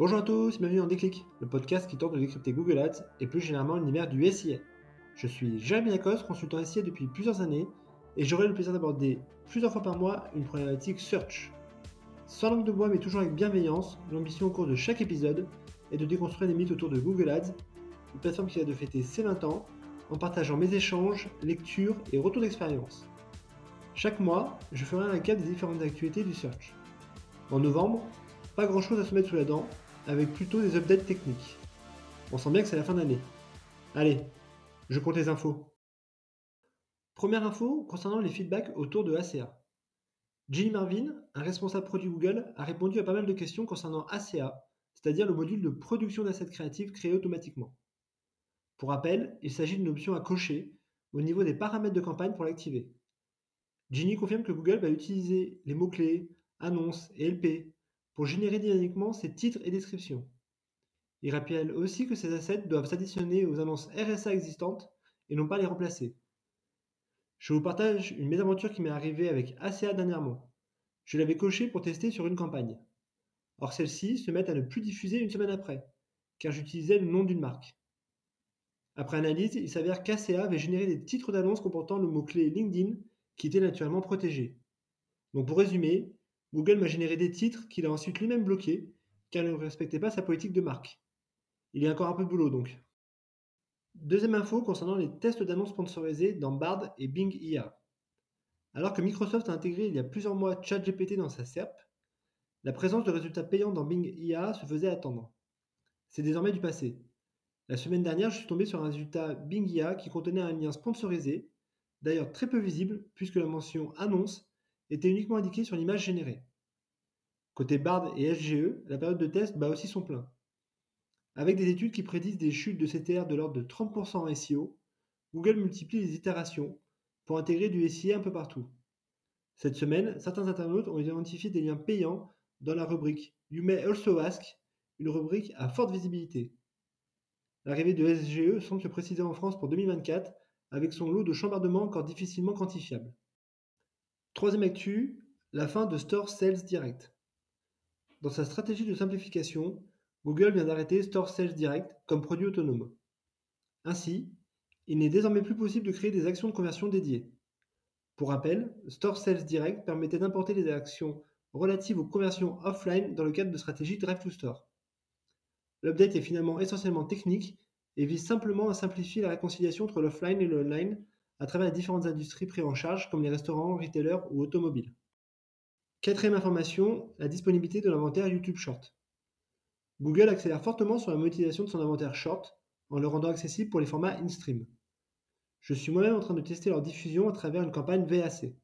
Bonjour à tous, bienvenue dans Déclic, le podcast qui tente de décrypter Google Ads et plus généralement l'univers du SIA. Je suis Jérémy Lacoste, consultant SIA depuis plusieurs années et j'aurai le plaisir d'aborder plusieurs fois par mois une problématique search. Sans langue de bois mais toujours avec bienveillance, l'ambition au cours de chaque épisode est de déconstruire les mythes autour de Google Ads, une plateforme qui a de fêter ses 20 ans en partageant mes échanges, lectures et retours d'expérience. Chaque mois, je ferai un récap des différentes activités du search. En novembre, pas grand chose à se mettre sous la dent, avec plutôt des updates techniques. On sent bien que c'est la fin d'année. Allez, je compte les infos. Première info concernant les feedbacks autour de ACA. Ginny Marvin, un responsable produit Google, a répondu à pas mal de questions concernant ACA, c'est-à-dire le module de production d'assets créatifs créé automatiquement. Pour rappel, il s'agit d'une option à cocher au niveau des paramètres de campagne pour l'activer. Ginny confirme que Google va utiliser les mots-clés, annonces et LP pour générer dynamiquement ses titres et descriptions. Il rappelle aussi que ces assets doivent s'additionner aux annonces RSA existantes et non pas les remplacer. Je vous partage une mésaventure qui m'est arrivée avec ACA dernièrement. Je l'avais coché pour tester sur une campagne. Or celle-ci se met à ne plus diffuser une semaine après, car j'utilisais le nom d'une marque. Après analyse, il s'avère qu'ACA avait généré des titres d'annonces comportant le mot-clé LinkedIn qui était naturellement protégé. Donc pour résumer, Google m'a généré des titres qu'il a ensuite lui-même bloqués car il ne respectait pas sa politique de marque. Il y a encore un peu de boulot donc. Deuxième info concernant les tests d'annonces sponsorisés dans Bard et Bing IA. Alors que Microsoft a intégré il y a plusieurs mois ChatGPT dans sa SERP, la présence de résultats payants dans Bing IA se faisait attendre. C'est désormais du passé. La semaine dernière, je suis tombé sur un résultat Bing IA qui contenait un lien sponsorisé, d'ailleurs très peu visible puisque la mention annonce était uniquement indiqué sur l'image générée. Côté Bard et SGE, la période de test bat aussi son plein. Avec des études qui prédisent des chutes de CTR de l'ordre de 30% en SEO, Google multiplie les itérations pour intégrer du SIA un peu partout. Cette semaine, certains internautes ont identifié des liens payants dans la rubrique You may also ask, une rubrique à forte visibilité. L'arrivée de SGE semble se préciser en France pour 2024 avec son lot de chambardements encore difficilement quantifiables. Troisième actu, la fin de Store Sales Direct. Dans sa stratégie de simplification, Google vient d'arrêter Store Sales Direct comme produit autonome. Ainsi, il n'est désormais plus possible de créer des actions de conversion dédiées. Pour rappel, Store Sales Direct permettait d'importer les actions relatives aux conversions offline dans le cadre de stratégies Drive to Store. L'update est finalement essentiellement technique et vise simplement à simplifier la réconciliation entre l'offline et l'online à travers les différentes industries prises en charge comme les restaurants, retailers ou automobiles. Quatrième information, la disponibilité de l'inventaire YouTube Short. Google accélère fortement sur la monétisation de son inventaire Short en le rendant accessible pour les formats in-stream. Je suis moi-même en train de tester leur diffusion à travers une campagne VAC.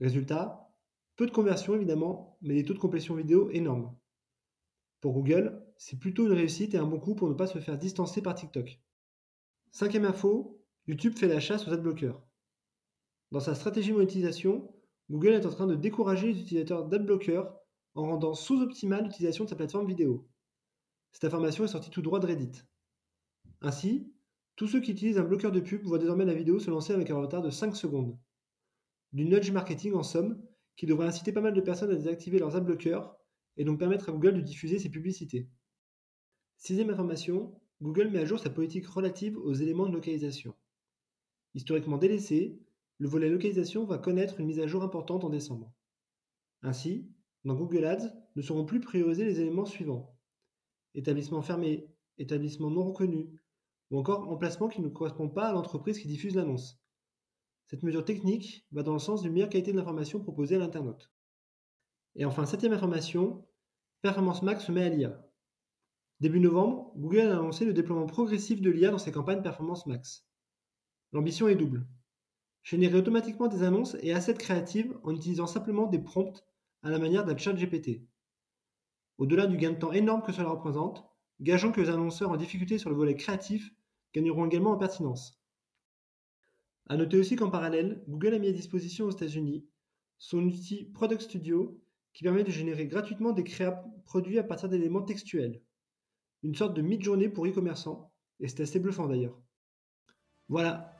Résultat, peu de conversions évidemment, mais des taux de complétion vidéo énormes. Pour Google, c'est plutôt une réussite et un bon coup pour ne pas se faire distancer par TikTok. Cinquième info, YouTube fait la chasse aux adblockers. Dans sa stratégie monétisation, Google est en train de décourager les utilisateurs d'adblockers en rendant sous-optimale l'utilisation de sa plateforme vidéo. Cette information est sortie tout droit de Reddit. Ainsi, tous ceux qui utilisent un bloqueur de pub voient désormais la vidéo se lancer avec un retard de 5 secondes. Du nudge marketing en somme, qui devrait inciter pas mal de personnes à désactiver leurs adblockers et donc permettre à Google de diffuser ses publicités. Sixième information, Google met à jour sa politique relative aux éléments de localisation. Historiquement délaissé, le volet localisation va connaître une mise à jour importante en décembre. Ainsi, dans Google Ads, ne seront plus priorisés les éléments suivants. Établissement fermé, établissement non reconnu, ou encore emplacement qui ne correspond pas à l'entreprise qui diffuse l'annonce. Cette mesure technique va dans le sens d'une meilleure qualité de l'information proposée à l'internaute. Et enfin, septième information, Performance Max se met à l'IA. Début novembre, Google a annoncé le déploiement progressif de l'IA dans ses campagnes Performance Max. L'ambition est double. Générer automatiquement des annonces et assets créatives en utilisant simplement des prompts à la manière d'un chat GPT. Au-delà du gain de temps énorme que cela représente, gageons que les annonceurs en difficulté sur le volet créatif gagneront également en pertinence. A noter aussi qu'en parallèle, Google a mis à disposition aux États-Unis son outil Product Studio qui permet de générer gratuitement des créas produits à partir d'éléments textuels. Une sorte de mid-journée pour e-commerçants, et c'est assez bluffant d'ailleurs. Voilà,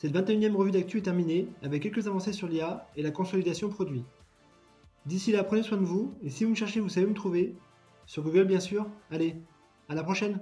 cette 21e revue d'actu est terminée avec quelques avancées sur l'IA et la consolidation produit. D'ici là, prenez soin de vous et si vous me cherchez, vous savez me trouver sur Google bien sûr. Allez, à la prochaine